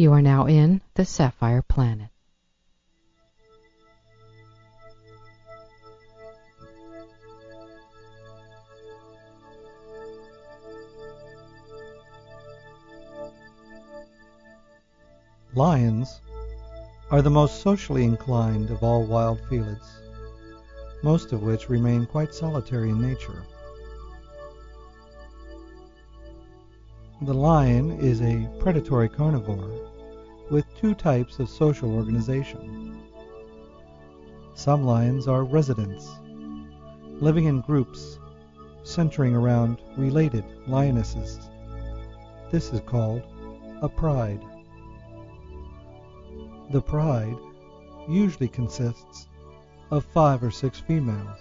You are now in the Sapphire Planet. Lions are the most socially inclined of all wild felids, most of which remain quite solitary in nature. The lion is a predatory carnivore two types of social organization. Some lions are residents, living in groups centering around related lionesses. This is called a pride. The pride usually consists of five or six females,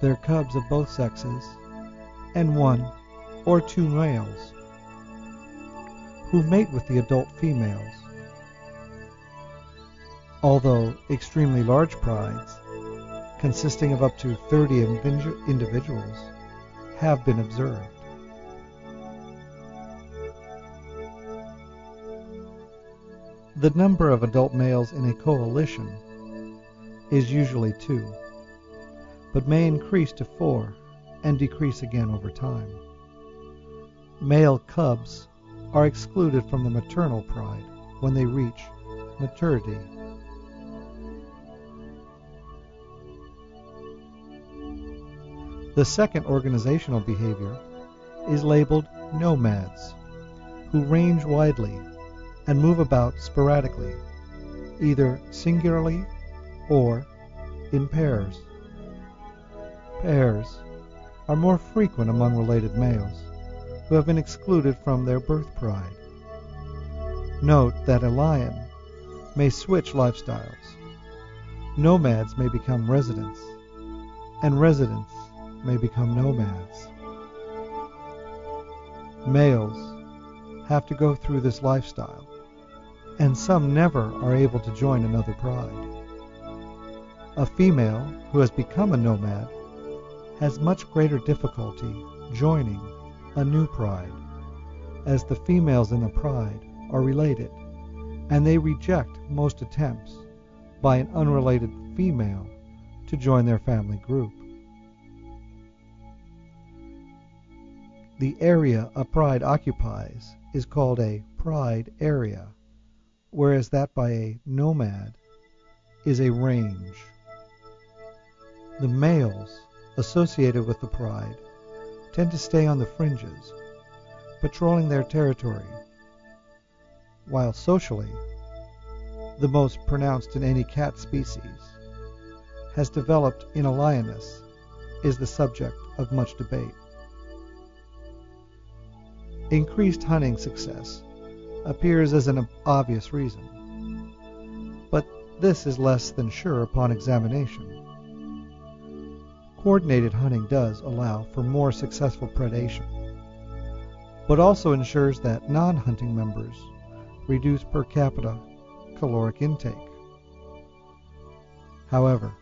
their cubs of both sexes, and one or two males who mate with the adult females. Although extremely large prides, consisting of up to 30 individuals, have been observed. The number of adult males in a coalition is usually two, but may increase to four and decrease again over time. Male cubs are excluded from the maternal pride when they reach maturity. The second organizational behavior is labeled nomads, who range widely and move about sporadically, either singularly or in pairs. Pairs are more frequent among related males who have been excluded from their birth pride. Note that a lion may switch lifestyles. Nomads may become residents, and residents may become nomads. Males have to go through this lifestyle, and some never are able to join another pride. A female who has become a nomad has much greater difficulty joining a new pride, as the females in the pride are related, and they reject most attempts by an unrelated female to join their family group. The area a pride occupies is called a pride area, whereas that by a nomad is a range. The males associated with the pride tend to stay on the fringes, patrolling their territory, while socially, the most pronounced in any cat species, has developed in a lioness is the subject of much debate. Increased hunting success appears as an obvious reason, but this is less than sure upon examination. Coordinated hunting does allow for more successful predation, but also ensures that non-hunting members reduce per capita caloric intake. However,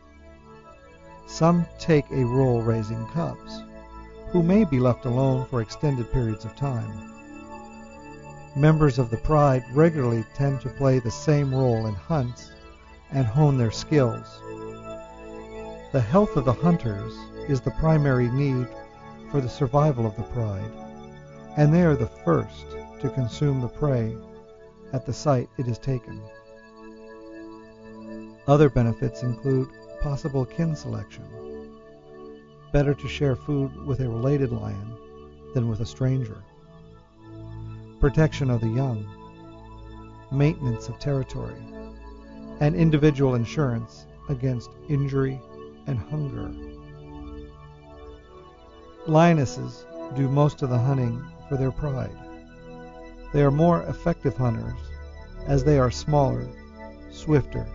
some take a role raising cubs, who may be left alone for extended periods of time. Members of the pride regularly tend to play the same role in hunts and hone their skills. The health of the hunters is the primary need for the survival of the pride, and they are the first to consume the prey at the site it is taken. Other benefits include possible kin selection. Better to share food with a related lion than with a stranger. Protection of the young. Maintenance of territory. And individual insurance against injury and hunger. Lionesses do most of the hunting for their pride. They are more effective hunters as they are smaller, swifter,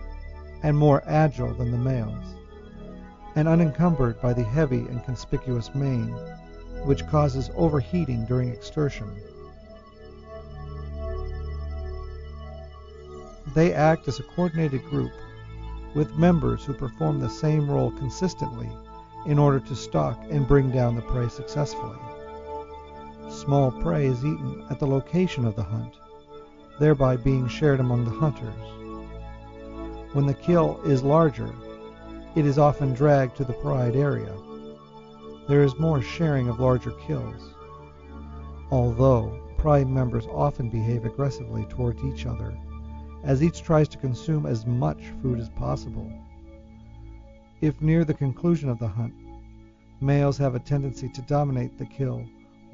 and more agile than the males, and unencumbered by the heavy and conspicuous mane, which causes overheating during excursion. They act as a coordinated group with members who perform the same role consistently in order to stalk and bring down the prey successfully. Small prey is eaten at the location of the hunt, thereby being shared among the hunters. When the kill is larger, it is often dragged to the pride area. There is more sharing of larger kills, although pride members often behave aggressively towards each other, as each tries to consume as much food as possible. If near the conclusion of the hunt, males have a tendency to dominate the kill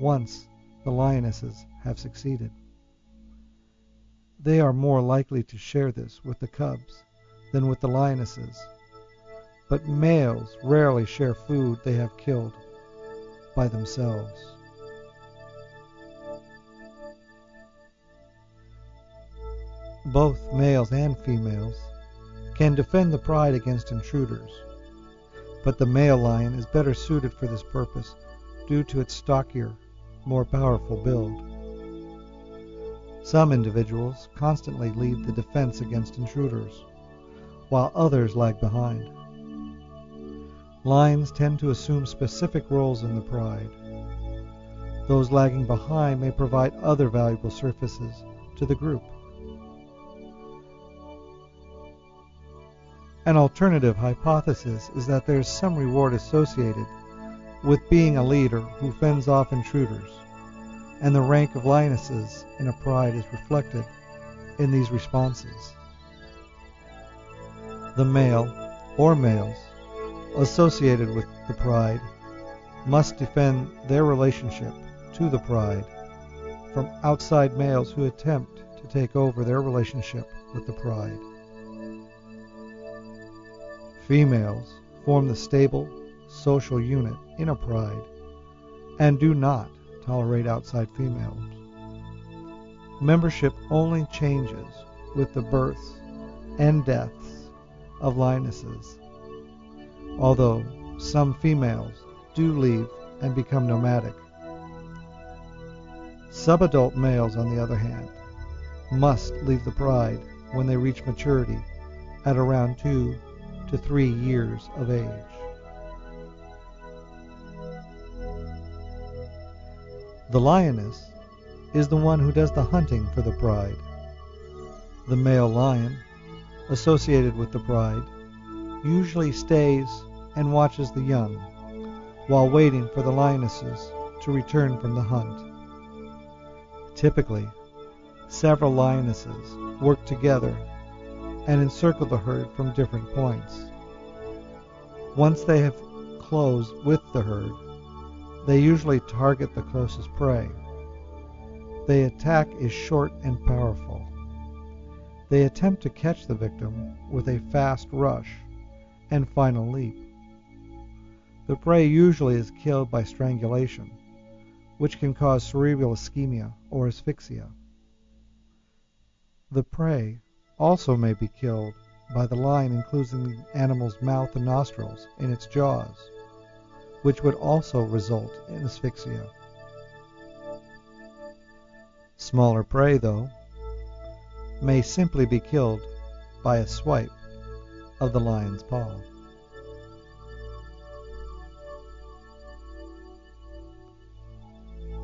once the lionesses have succeeded. They are more likely to share this with the cubs than with the lionesses, but males rarely share food they have killed by themselves. Both males and females can defend the pride against intruders but the male lion is better suited for this purpose due to its stockier, more powerful build. Some individuals constantly lead the defense against intruders, while others lag behind. Lions tend to assume specific roles in the pride. Those lagging behind may provide other valuable services to the group. An alternative hypothesis is that there is some reward associated with being a leader who fends off intruders, and the rank of lionesses in a pride is reflected in these responses. The male or males associated with the pride must defend their relationship to the pride from outside males who attempt to take over their relationship with the pride. Females form the stable social unit in a pride and do not tolerate outside females. Membership only changes with the births and deaths of lionesses, although some females do leave and become nomadic. Subadult males, on the other hand, must leave the pride when they reach maturity at around two to three years of age. The lioness is the one who does the hunting for the pride. The male lion, associated with the pride, usually stays and watches the young, while waiting for the lionesses to return from the hunt. Typically, several lionesses work together and encircle the herd from different points. Once they have closed with the herd, they usually target the closest prey. Their attack is short and powerful. They attempt to catch the victim with a fast rush and final leap. The prey usually is killed by strangulation, which can cause cerebral ischemia or asphyxia. The prey also may be killed by the lion including the animal's mouth and nostrils in its jaws, which would also result in asphyxia. Smaller prey, though, may simply be killed by a swipe of the lion's paw.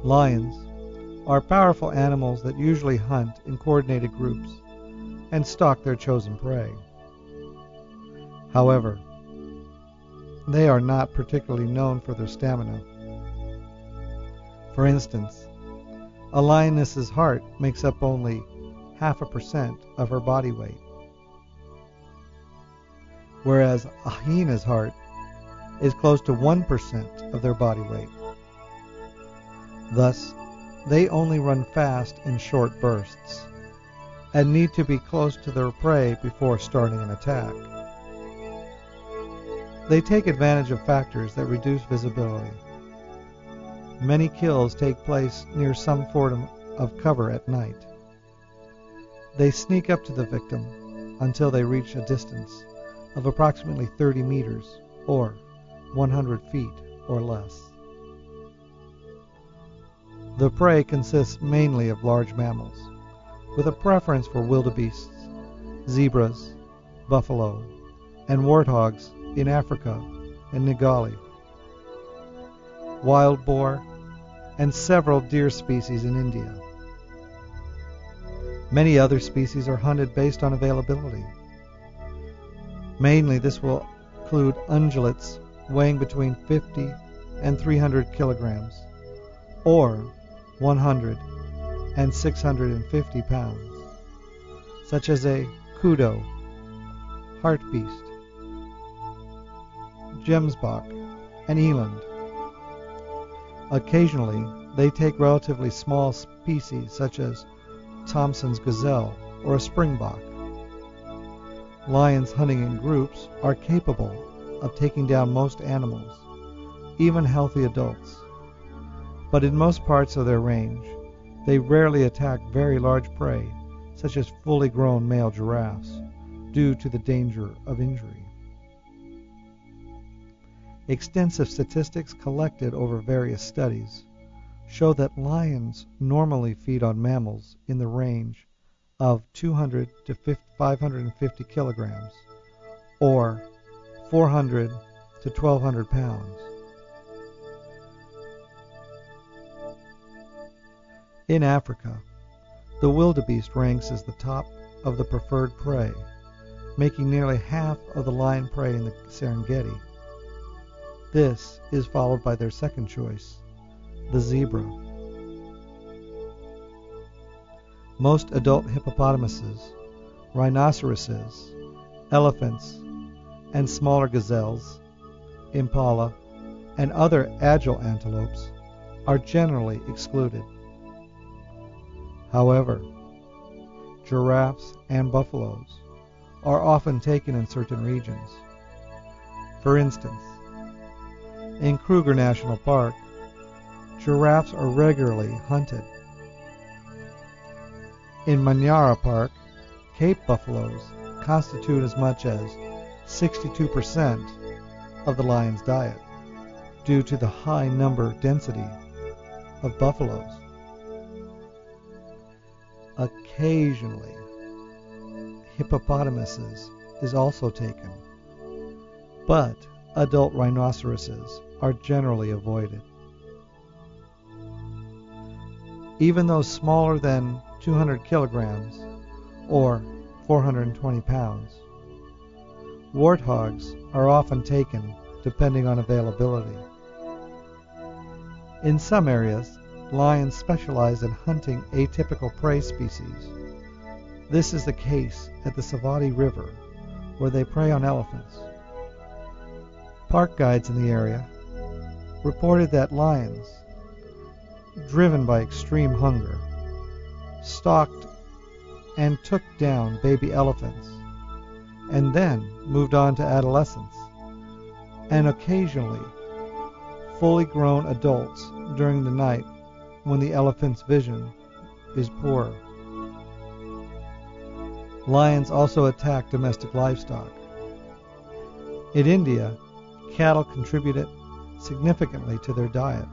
Lions are powerful animals that usually hunt in coordinated groups and stalk their chosen prey. However, they are not particularly known for their stamina. For instance, a lioness's heart makes up only half a percent of her body weight, whereas a hyena's heart is close to 1% of their body weight. Thus, they only run fast in short bursts and need to be close to their prey before starting an attack. They take advantage of factors that reduce visibility. Many kills take place near some form of cover at night. They sneak up to the victim until they reach a distance of approximately 30 meters or 100 feet or less. The prey consists mainly of large mammals, with a preference for wildebeests, zebras, buffalo, and warthogs in Africa and nilgai, wild boar, and several deer species in India. Many other species are hunted based on availability. Mainly, this will include ungulates weighing between 50 and 300 kilograms, or 100 and 650 pounds, such as a kudu, hartebeest, gemsbok, and eland. Occasionally, they take relatively small species such as Thomson's gazelle or a springbok. Lions hunting in groups are capable of taking down most animals, even healthy adults. But in most parts of their range, they rarely attack very large prey, such as fully grown male giraffes, due to the danger of injury. Extensive statistics collected over various studies show that lions normally feed on mammals in the range of 200 to 550 kilograms, or 400 to 1200 pounds. In Africa, the wildebeest ranks as the top of the preferred prey, making nearly half of the lion prey in the Serengeti. This is followed by their second choice, the zebra. Most adult hippopotamuses, rhinoceroses, elephants, and smaller gazelles, impala, and other agile antelopes are generally excluded. However, giraffes and buffaloes are often taken in certain regions. For instance, in Kruger National Park, giraffes are regularly hunted. In Manyara Park, Cape buffaloes constitute as much as 62% of the lion's diet due to the high number density of buffaloes. Occasionally, hippopotamuses is also taken, but adult rhinoceroses are generally avoided. Even though smaller than 200 kilograms or 420 pounds. Warthogs are often taken depending on availability. In some areas, lions specialize in hunting atypical prey species. This is the case at the Savuti River, where they prey on elephants. Park guides in the area reported that lions, driven by extreme hunger, stalked and took down baby elephants, and then moved on to adolescence, and occasionally fully grown adults during the night when the elephant's vision is poor. Lions also attack domestic livestock. In India, cattle contributed significantly to their diet.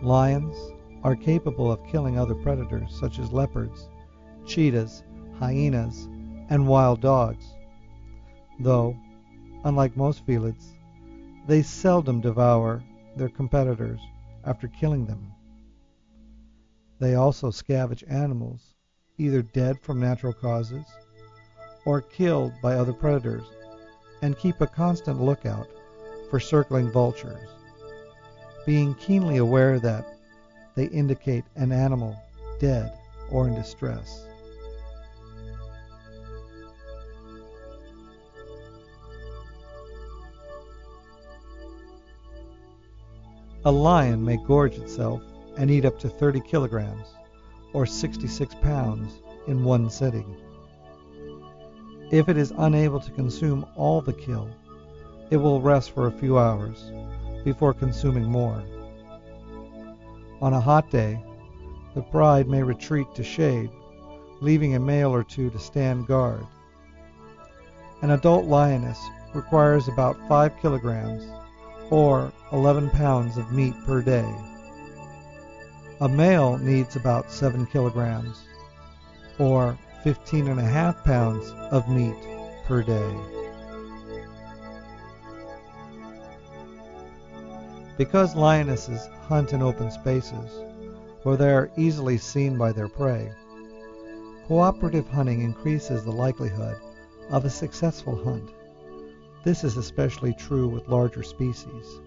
Lions are capable of killing other predators such as leopards, cheetahs, hyenas, and wild dogs, though, unlike most felids, they seldom devour their competitors after killing them. They also scavenge animals, either dead from natural causes or killed by other predators, and keep a constant lookout for circling vultures, being keenly aware that they indicate an animal dead or in distress. A lion may gorge itself and eat up to 30 kilograms, or 66 pounds, in one sitting. If it is unable to consume all the kill, it will rest for a few hours before consuming more. On a hot day, the bride may retreat to shade, leaving a male or two to stand guard. An adult lioness requires about 5 kilograms or 11 pounds of meat per day. A male needs about 7 kilograms or 15 and a half pounds of meat per day. Because lionesses hunt in open spaces, where they are easily seen by their prey, cooperative hunting increases the likelihood of a successful hunt. This is especially true with larger species.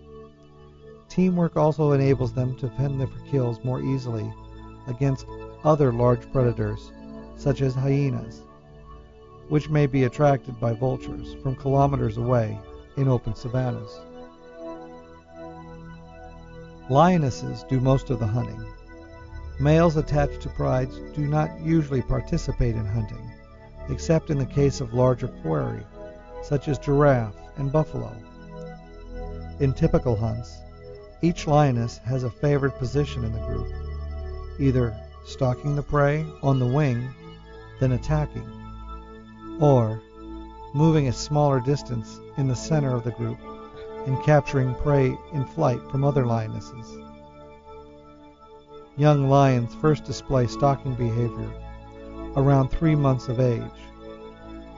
Teamwork also enables them to fend their kills more easily against other large predators, such as hyenas, which may be attracted by vultures from kilometers away in open savannas. Lionesses do most of the hunting. Males attached to prides do not usually participate in hunting, except in the case of larger quarry such as giraffe and buffalo. In typical hunts, each lioness has a favored position in the group, either stalking the prey on the wing, then attacking, or moving a smaller distance in the center of the group and capturing prey in flight from other lionesses. Young lions first display stalking behavior around three months of age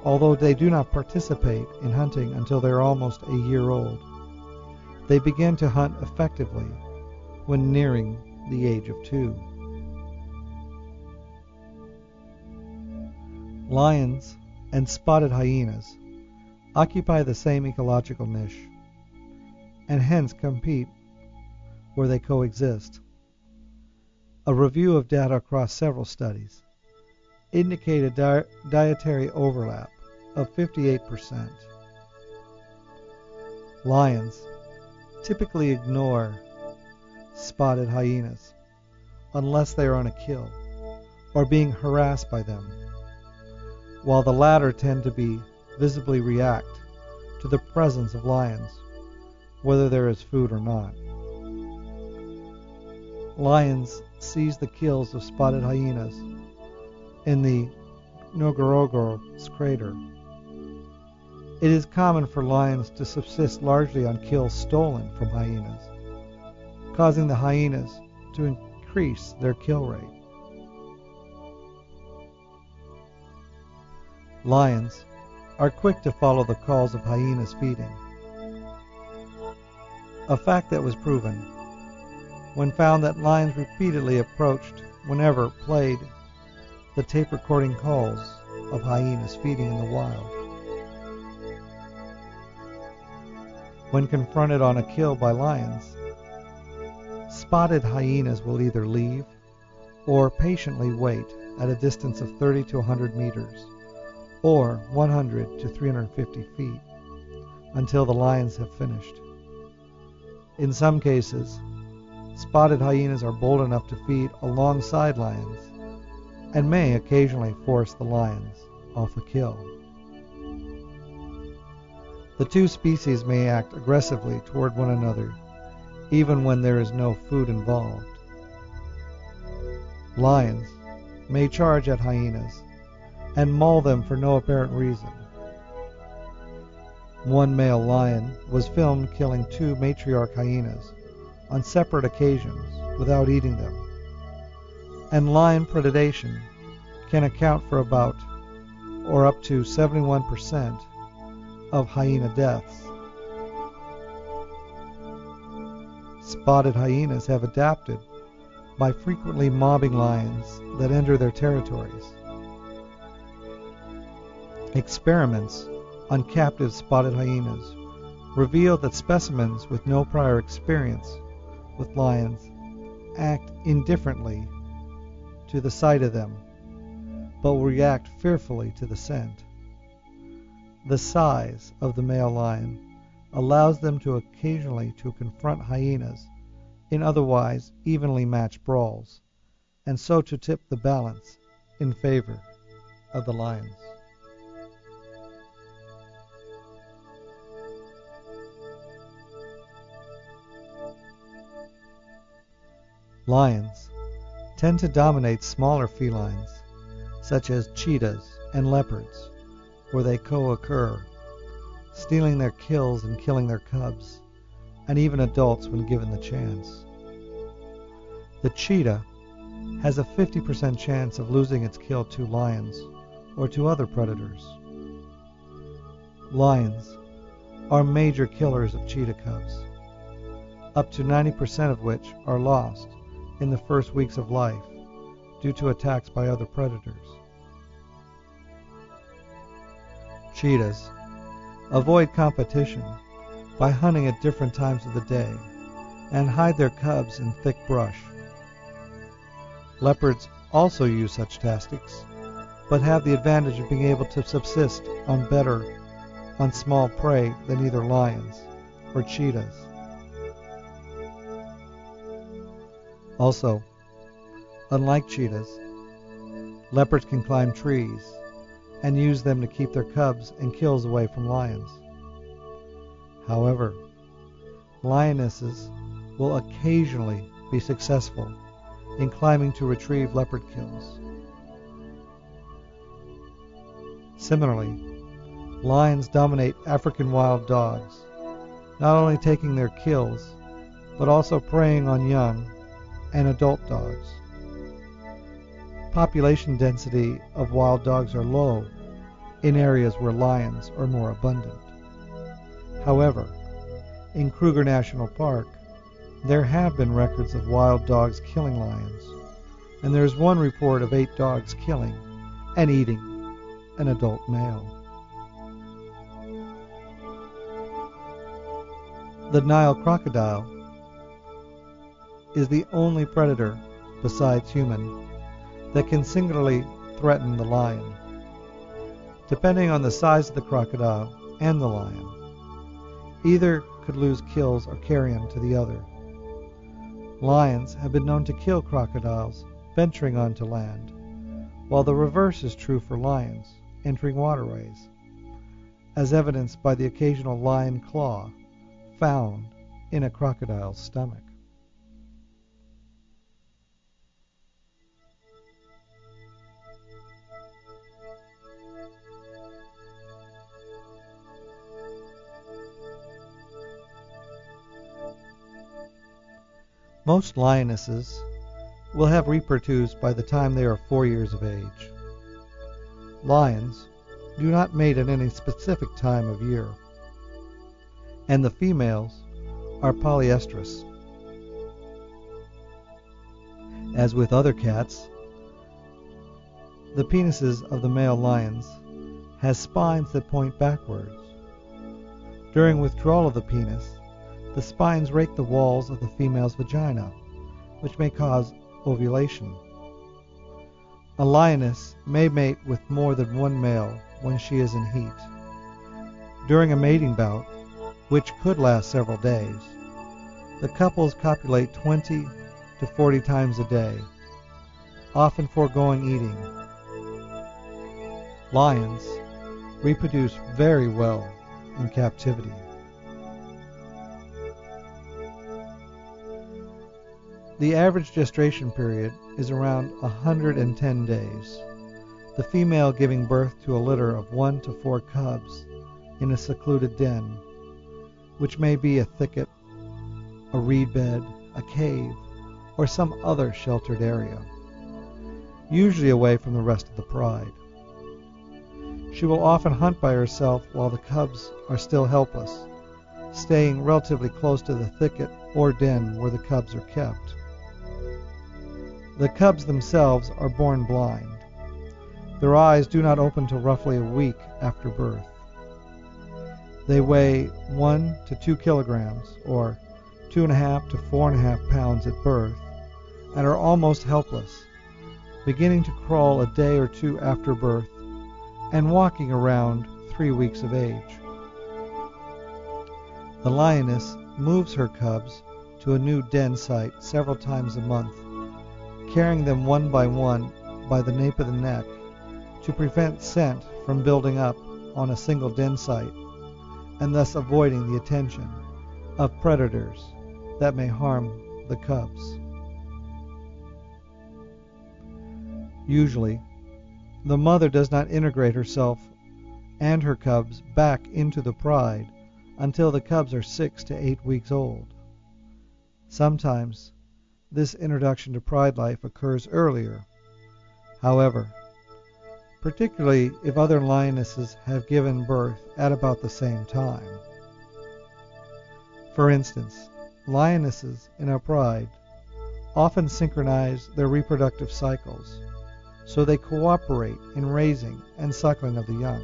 although they do not participate in hunting until they are almost a year old. They begin to hunt effectively when nearing the age of two. Lions and spotted hyenas occupy the same ecological niche and hence compete where they coexist. A review of data across several studies indicated di- dietary overlap of 58%. Lions typically ignore spotted hyenas unless they are on a kill or being harassed by them, while the latter tend to be visibly react to the presence of lions, whether there is food or not. Lions seize the kills of spotted hyenas in the Ngorongoro crater. It is common for lions to subsist largely on kills stolen from hyenas, causing the hyenas to increase their kill rate. Lions are quick to follow the calls of hyenas feeding, a fact that was proven when found that lions repeatedly approached whenever played the tape recording calls of hyenas feeding in the wild. When confronted on a kill by lions, spotted hyenas will either leave or patiently wait at a distance of 30 to 100 meters or 100 to 350 feet until the lions have finished. In some cases, spotted hyenas are bold enough to feed alongside lions and may occasionally force the lions off a kill. The two species may act aggressively toward one another even when there is no food involved. Lions may charge at hyenas and maul them for no apparent reason. One male lion was filmed killing two matriarch hyenas on separate occasions without eating them and lion predation can account for about or up to 71% of hyena deaths. Spotted hyenas have adapted by frequently mobbing lions that enter their territories. Experiments on captive spotted hyenas reveal that specimens with no prior experience with lions act indifferently to the sight of them, but will react fearfully to the scent. The size of the male lion allows them to occasionally to confront hyenas in otherwise evenly matched brawls, and so to tip the balance in favor of the lions. Lions tend to dominate smaller felines, such as cheetahs and leopards, where they co-occur, stealing their kills and killing their cubs, and even adults when given the chance. The cheetah has a 50% chance of losing its kill to lions or to other predators. Lions are major killers of cheetah cubs, up to 90% of which are lost in the first weeks of life due to attacks by other predators. Cheetahs avoid competition by hunting at different times of the day and hide their cubs in thick brush. Leopards also use such tactics, but have the advantage of being able to subsist on better on small prey than either lions or cheetahs. Also, unlike cheetahs, leopards can climb trees and use them to keep their cubs and kills away from lions. However, lionesses will occasionally be successful in climbing to retrieve leopard kills. Similarly, lions dominate African wild dogs, not only taking their kills, but also preying on young and adult dogs. Population density of wild dogs are low in areas where lions are more abundant. However, in Kruger National Park, there have been records of wild dogs killing lions, and there is one report of eight dogs killing and eating an adult male. The Nile crocodile is the only predator, besides human, that can singularly threaten the lion. Depending on the size of the crocodile and the lion, either could lose kills or carrion to the other. Lions have been known to kill crocodiles venturing onto land, while the reverse is true for lions entering waterways, as evidenced by the occasional lion claw found in a crocodile's stomach. Most lionesses will have reproduced by the time they are four years of age. Lions do not mate at any specific time of year, and the females are polyestrous. As with other cats, the penises of the male lions has spines that point backwards. During withdrawal of the penis, the spines rake the walls of the female's vagina, which may cause ovulation. A lioness may mate with more than one male when she is in heat. During a mating bout, which could last several days, the couples copulate 20 to 40 times a day, often foregoing eating. Lions reproduce very well in captivity. The average gestation period is around 110 days, the female giving birth to a litter of one to four cubs in a secluded den, which may be a thicket, a reed bed, a cave, or some other sheltered area. usually away from the rest of the pride. She will often hunt by herself while the cubs are still helpless, staying relatively close to the thicket or den where the cubs are kept. The cubs themselves are born blind. Their eyes do not open till roughly a week after birth. They weigh 1 to 2 kilograms, or 2.5 to 4.5 pounds at birth, and are almost helpless, beginning to crawl a day or two after birth and walking around three weeks of age. The lioness moves her cubs to a new den site several times a month, carrying them one by one by the nape of the neck to prevent scent from building up on a single den site and thus avoiding the attention of predators that may harm the cubs. Usually, the mother does not integrate herself and her cubs back into the pride until the cubs are six to eight weeks old. Sometimes this introduction to pride life occurs earlier. However, particularly if other lionesses have given birth at about the same time. For instance, lionesses in a pride often synchronize their reproductive cycles, so they cooperate in raising and suckling of the young.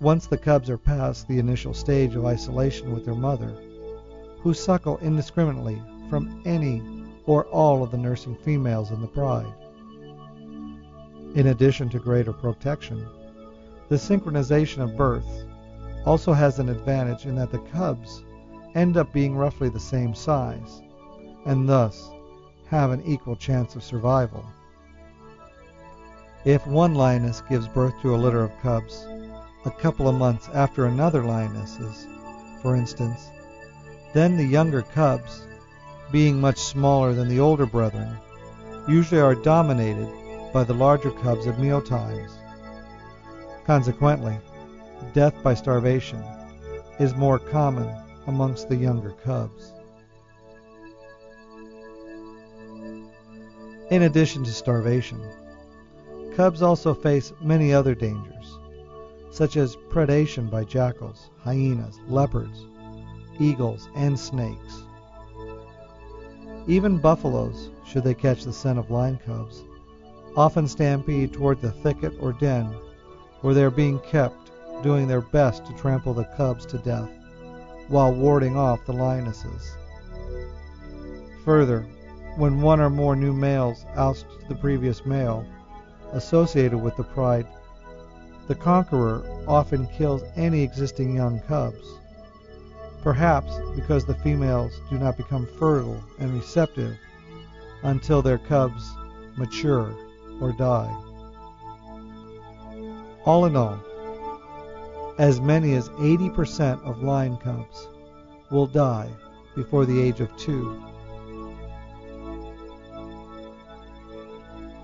Once the cubs are past the initial stage of isolation with their mother, who suckle indiscriminately from any or all of the nursing females in the pride, in addition to greater protection. The synchronization of birth also has an advantage in that the cubs end up being roughly the same size, and thus have an equal chance of survival. If one lioness gives birth to a litter of cubs a couple of months after another lioness's, for instance, then the younger cubs, being much smaller than the older brethren, usually are dominated by the larger cubs at meal times. Consequently, death by starvation is more common amongst the younger cubs. In addition to starvation, cubs also face many other dangers, such as predation by jackals, hyenas, leopards, eagles, and snakes. Even buffaloes, should they catch the scent of lion cubs, often stampede toward the thicket or den where they are being kept, doing their best to trample the cubs to death while warding off the lionesses. Further, when one or more new males oust the previous male associated with the pride, the conqueror often kills any existing young cubs, perhaps because the females do not become fertile and receptive until their cubs mature or die. All in all, as many as 80% of lion cubs will die before the age of two.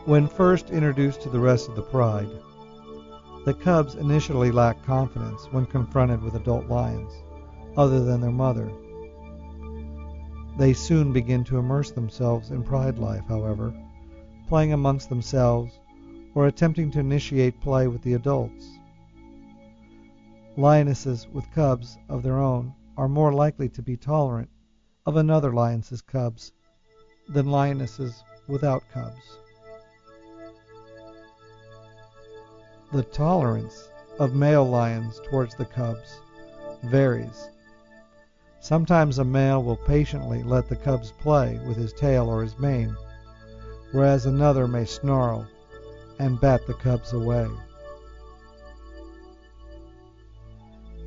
When first introduced to the rest of the pride, the cubs initially lack confidence when confronted with adult lions, other than their mother. They soon begin to immerse themselves in pride life, however, playing amongst themselves, or attempting to initiate play with the adults. Lionesses with cubs of their own are more likely to be tolerant of another lioness's cubs than lionesses without cubs. The tolerance of male lions towards the cubs varies. Sometimes a male will patiently let the cubs play with his tail or his mane whereas another may snarl and bat the cubs away.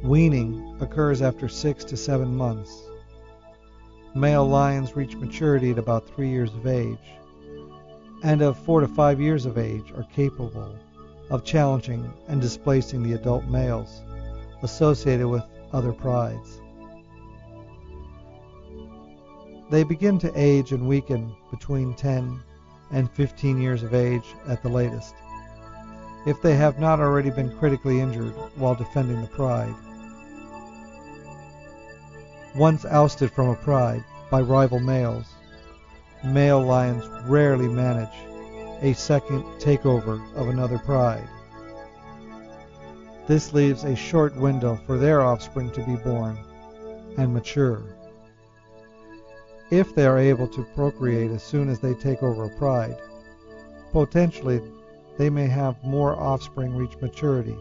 Weaning occurs after six to seven months. Male lions reach maturity at about three years of age, and of four to five years of age are capable of challenging and displacing the adult males associated with other prides. They begin to age and weaken between 10 and 15 years of age at the latest, if they have not already been critically injured while defending the pride. Once ousted from a pride by rival males, male lions rarely manage a second takeover of another pride. This leaves a short window for their offspring to be born and mature. If they are able to procreate as soon as they take over a pride, potentially they may have more offspring reach maturity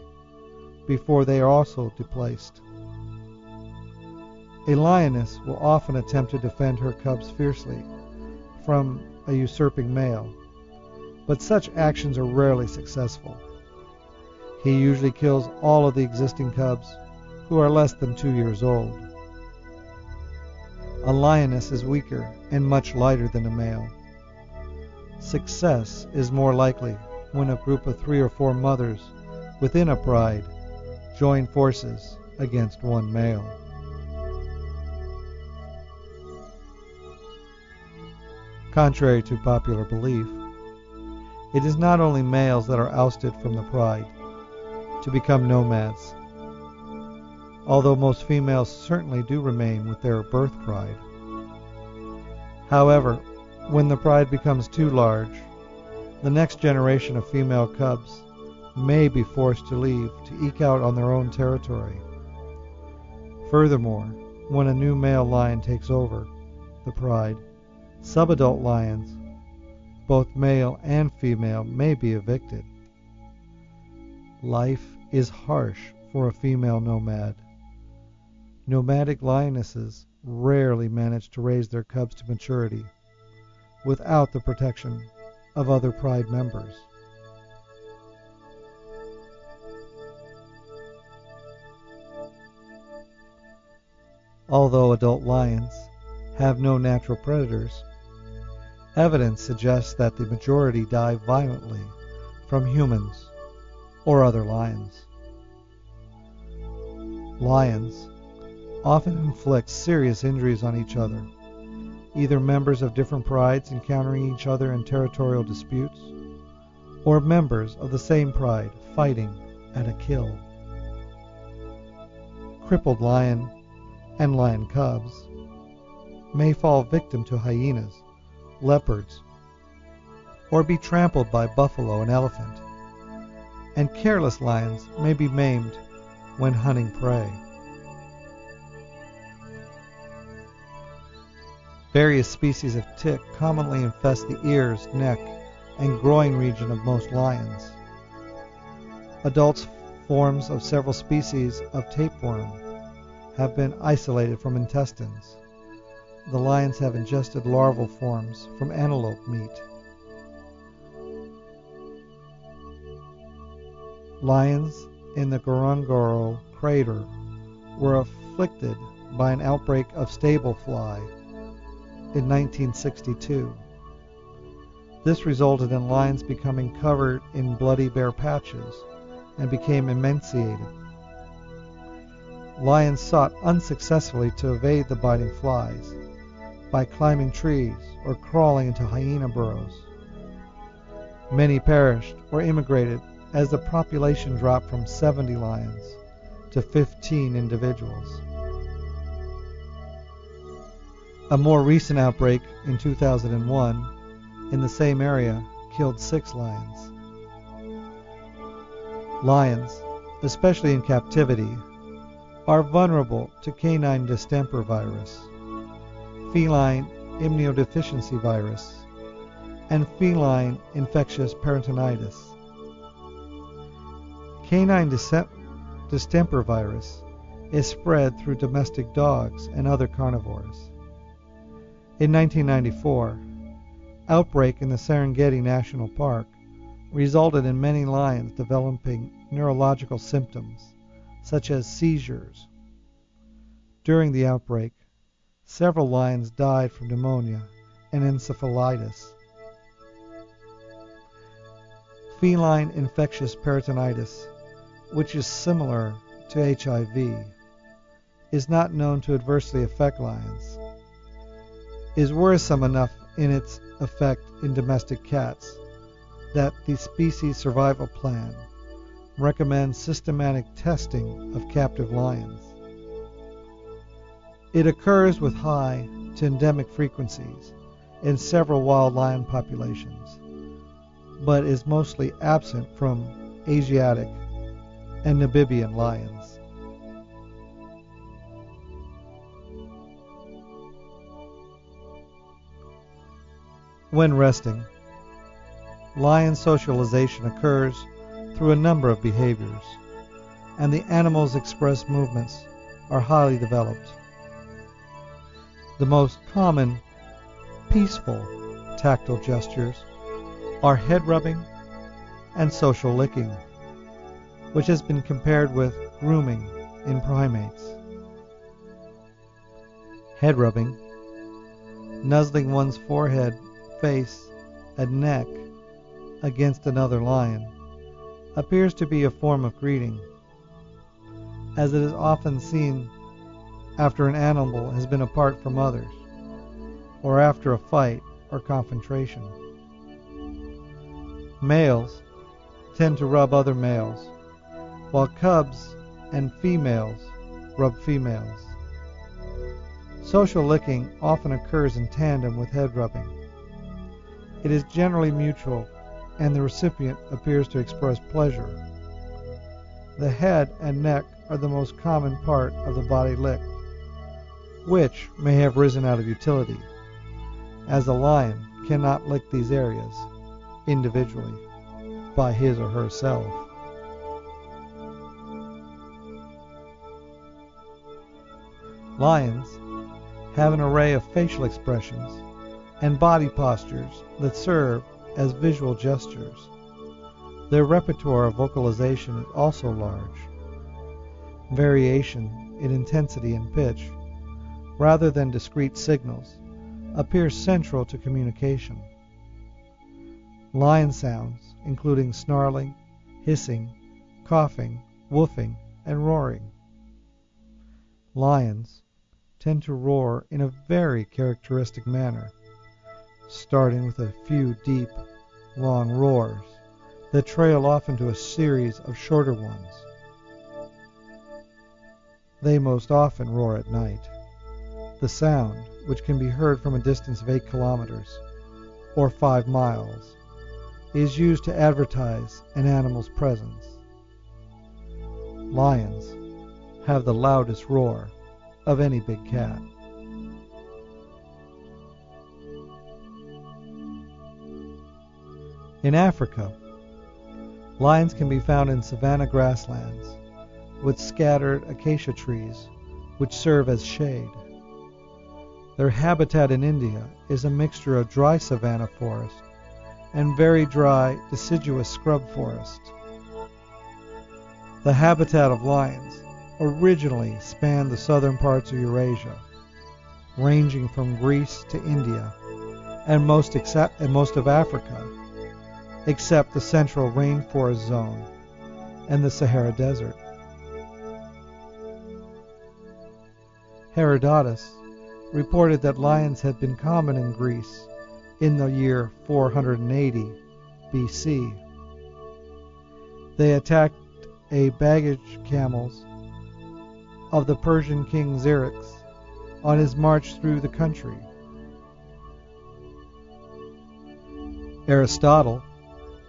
before they are also displaced. A lioness will often attempt to defend her cubs fiercely from a usurping male, but such actions are rarely successful. He usually kills all of the existing cubs who are less than two years old. A lioness is weaker and much lighter than a male. Success is more likely when a group of three or four mothers within a pride join forces against one male. Contrary to popular belief, it is not only males that are ousted from the pride to become nomads, although most females certainly do remain with their birth pride. However, when the pride becomes too large, the next generation of female cubs may be forced to leave to eke out on their own territory. Furthermore, when a new male lion takes over the pride, Subadult lions, both male and female, may be evicted. Life is harsh for a female nomad. Nomadic lionesses rarely manage to raise their cubs to maturity without the protection of other pride members. Although adult lions have no natural predators, Evidence suggests that the majority die violently from humans or other lions. Lions often inflict serious injuries on each other, either members of different prides encountering each other in territorial disputes, or members of the same pride fighting at a kill. Crippled lion and lion cubs may fall victim to hyenas leopards, or be trampled by buffalo and elephant. And careless lions may be maimed when hunting prey. Various species of tick commonly infest the ears, neck, and groin region of most lions. Adult forms of several species of tapeworm have been isolated from intestines the lions have ingested larval forms from antelope meat. Lions in the Ngorongoro crater were afflicted by an outbreak of stable fly in 1962. This resulted in lions becoming covered in bloody bare patches and became emaciated. Lions sought unsuccessfully to evade the biting flies by climbing trees or crawling into hyena burrows. Many perished or immigrated as the population dropped from 70 lions to 15 individuals. A more recent outbreak in 2001 in the same area killed six lions. Lions, especially in captivity, are vulnerable to canine distemper virus feline immunodeficiency virus, and feline infectious peritonitis. Canine distemper virus is spread through domestic dogs and other carnivores. In 1994, outbreak in the Serengeti National Park resulted in many lions developing neurological symptoms such as seizures. During the outbreak, Several lions died from pneumonia and encephalitis. Feline infectious peritonitis, which is similar to HIV, is not known to adversely affect lions, is worrisome enough in its effect in domestic cats that the species survival plan recommends systematic testing of captive lions. It occurs with high to endemic frequencies in several wild lion populations, but is mostly absent from Asiatic and Namibian lions. When resting, lion socialization occurs through a number of behaviors, and the animal's express movements are highly developed. The most common peaceful tactile gestures are head rubbing and social licking, which has been compared with grooming in primates. Head rubbing, nuzzling one's forehead, face, and neck against another lion, appears to be a form of greeting, as it is often seen after an animal has been apart from others, or after a fight or confrontation. Males tend to rub other males, while cubs and females rub females. Social licking often occurs in tandem with head rubbing. It is generally mutual, and the recipient appears to express pleasure. The head and neck are the most common part of the body licked which may have risen out of utility, as a lion cannot lick these areas individually by his or herself. Lions have an array of facial expressions and body postures that serve as visual gestures. Their repertoire of vocalization is also large. Variation in intensity and pitch rather than discrete signals, appears central to communication. Lion sounds, including snarling, hissing, coughing, woofing, and roaring. Lions tend to roar in a very characteristic manner, starting with a few deep, long roars that trail off into a series of shorter ones. They most often roar at night. The sound, which can be heard from a distance of 8 kilometers, or 5 miles, is used to advertise an animal's presence. Lions have the loudest roar of any big cat. In Africa, lions can be found in savanna grasslands with scattered acacia trees which serve as shade. Their habitat in India is a mixture of dry savanna forest and very dry deciduous scrub forest. The habitat of lions originally spanned the southern parts of Eurasia, ranging from Greece to India and most, except, and most of Africa, except the central rainforest zone and the Sahara Desert. Herodotus reported that lions had been common in Greece in the year 480 BC. They attacked a baggage camels of the Persian king Xerxes on his march through the country. Aristotle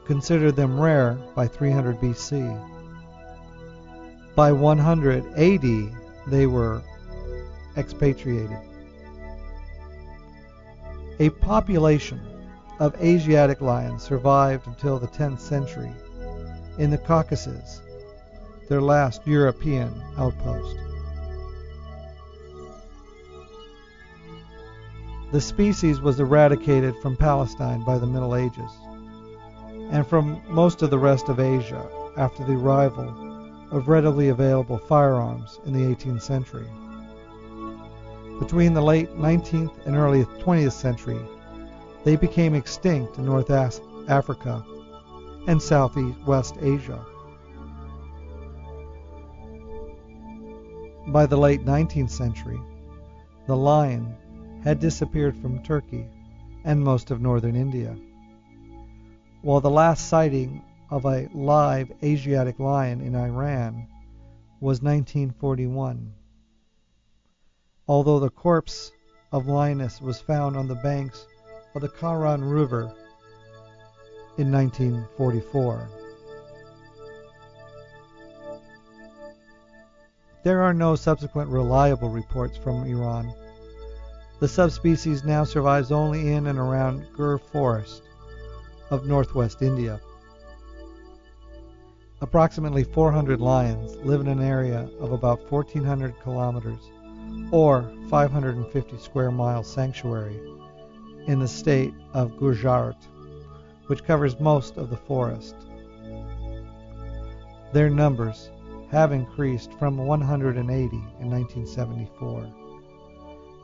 considered them rare by 300 BC. By 100 AD, they were expatriated. A population of Asiatic lions survived until the 10th century in the Caucasus, their last European outpost. The species was eradicated from Palestine by the Middle Ages and from most of the rest of Asia after the arrival of readily available firearms in the 18th century. Between the late 19th and early 20th century, they became extinct in North Africa and Southwest Asia. By the late 19th century, the lion had disappeared from Turkey and most of northern India, while the last sighting of a live Asiatic lion in Iran was 1941 although the corpse of Linus was found on the banks of the Karun River in 1944. There are no subsequent reliable reports from Iran. The subspecies now survives only in and around Gir Forest of northwest India. Approximately 400 lions live in an area of about 1,400 kilometers or 550 square mile sanctuary in the state of Gujarat, which covers most of the forest. Their numbers have increased from 180 in 1974,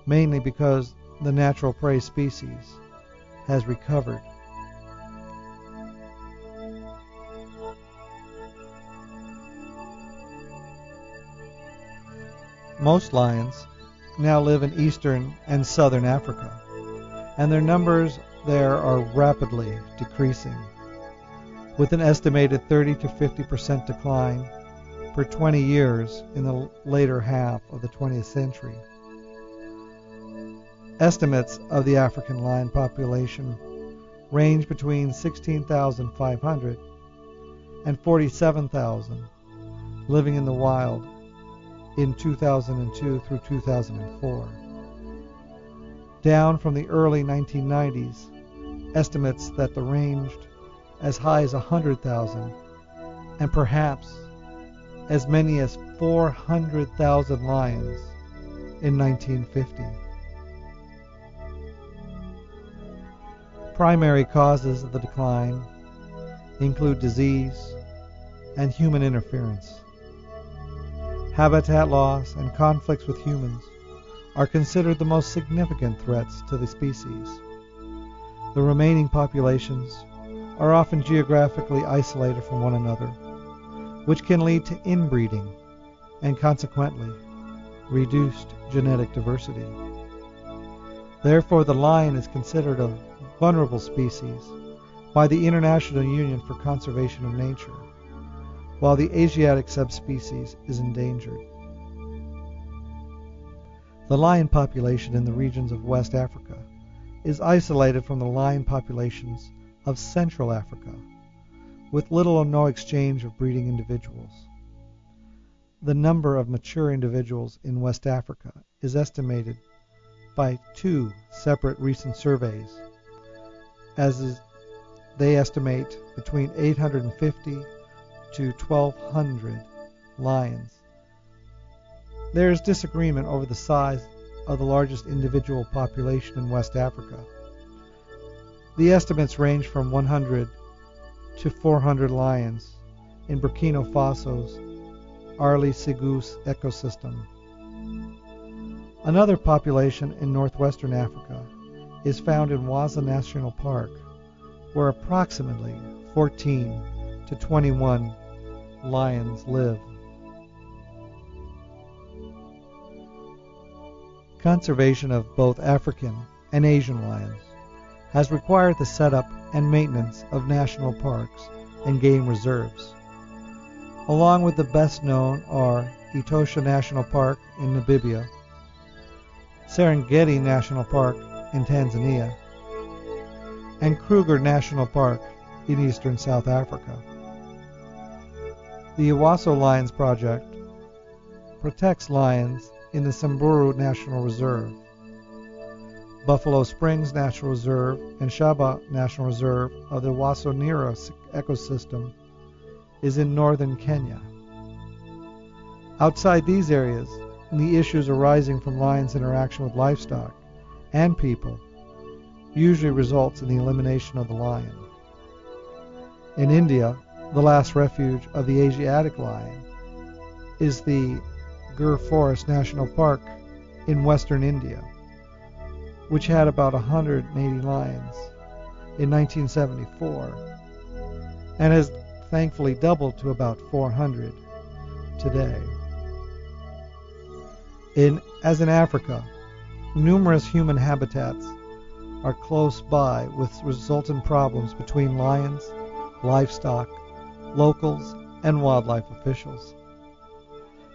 mainly because the natural prey species has recovered. Most lions now live in eastern and southern Africa, and their numbers there are rapidly decreasing, with an estimated 30 to 50 percent decline per 20 years in the later half of the 20th century. Estimates of the African lion population range between 16,500 and 47,000 living in the wild in 2002 through 2004. Down from the early 1990s, estimates that the ranged as high as 100,000 and perhaps as many as 400,000 lions in 1950. Primary causes of the decline include disease and human interference. Habitat loss and conflicts with humans are considered the most significant threats to the species. The remaining populations are often geographically isolated from one another, which can lead to inbreeding and consequently reduced genetic diversity. Therefore, the lion is considered a vulnerable species by the International Union for Conservation of Nature while the Asiatic subspecies is endangered. The lion population in the regions of West Africa is isolated from the lion populations of Central Africa, with little or no exchange of breeding individuals. The number of mature individuals in West Africa is estimated by two separate recent surveys, as is, they estimate between 850 to 1,200 lions. There is disagreement over the size of the largest individual population in West Africa. The estimates range from 100 to 400 lions in Burkina Faso's Arli Singou ecosystem. Another population in northwestern Africa is found in Waza National Park, where approximately 14 to 21 lions live. Conservation of both African and Asian lions has required the setup and maintenance of national parks and game reserves. Along with the best known are Etosha National Park in Namibia, Serengeti National Park in Tanzania, and Kruger National Park in eastern South Africa. The Ewaso Lions Project protects lions in the Samburu National Reserve. Buffalo Springs National Reserve and Shaba National Reserve of the Ewaso Nyiro ecosystem is in northern Kenya. Outside these areas, the issues arising from lions' interaction with livestock and people usually results in the elimination of the lion. In India, the last refuge of the Asiatic lion is the Gir Forest National Park in western India, which had about 180 lions in 1974 and has thankfully doubled to about 400 today. In, as in Africa, numerous human habitats are close by with resultant problems between lions, livestock, locals, and wildlife officials.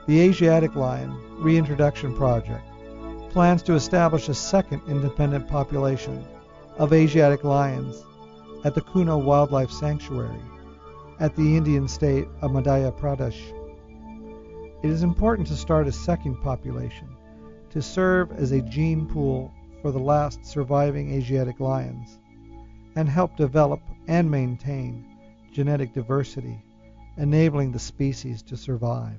The Asiatic Lion Reintroduction Project plans to establish a second independent population of Asiatic lions at the Kuno Wildlife Sanctuary at the Indian state of Madhya Pradesh. It is important to start a second population to serve as a gene pool for the last surviving Asiatic lions and help develop and maintain genetic diversity, enabling the species to survive.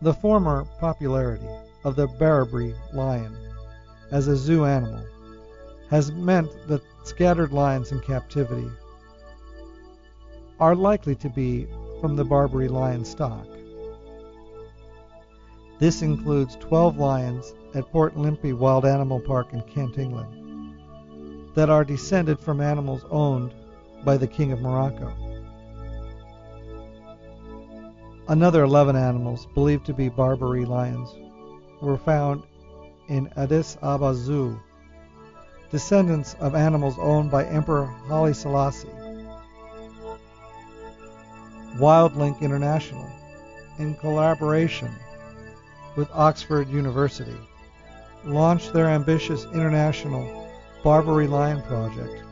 The former popularity of the Barbary lion as a zoo animal has meant that scattered lions in captivity are likely to be from the Barbary lion stock. This includes 12 lions at Port Lympne Wild Animal Park in Kent, England, that are descended from animals owned by the King of Morocco. Another 11 animals, believed to be Barbary lions, were found in Addis Ababa Zoo, descendants of animals owned by Emperor Haile Selassie. WildLink International, in collaboration with Oxford University, launched their ambitious international Barbary Lion Project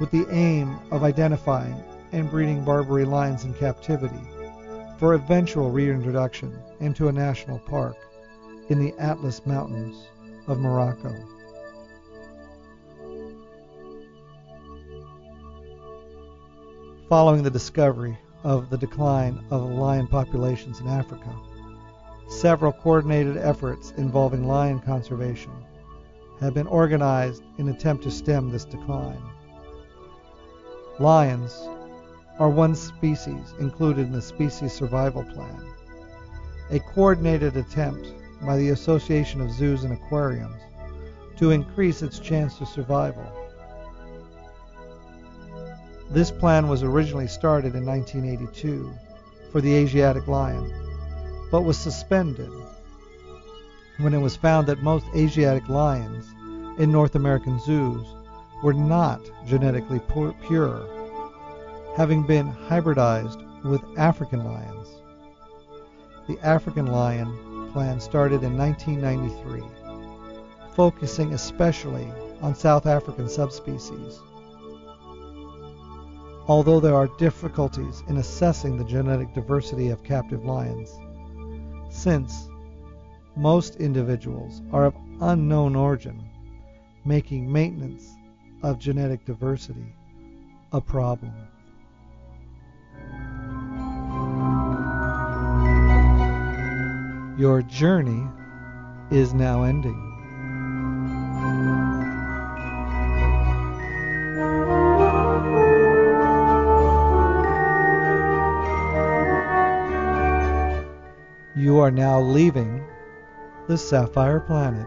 with the aim of identifying and breeding Barbary lions in captivity for eventual reintroduction into a national park in the Atlas Mountains of Morocco. Following the discovery of the decline of lion populations in Africa, several coordinated efforts involving lion conservation have been organized in attempt to stem this decline. Lions are one species included in the Species Survival Plan, a coordinated attempt by the Association of Zoos and Aquariums to increase its chance of survival. This plan was originally started in 1982 for the Asiatic lion, but was suspended when it was found that most Asiatic lions in North American zoos were not genetically pure having been hybridized with African lions. The African lion plan started in 1993, focusing especially on South African subspecies. Although there are difficulties in assessing the genetic diversity of captive lions, since most individuals are of unknown origin, making maintenance of genetic diversity a problem. Your journey is now ending. Are now leaving the Sapphire Planet.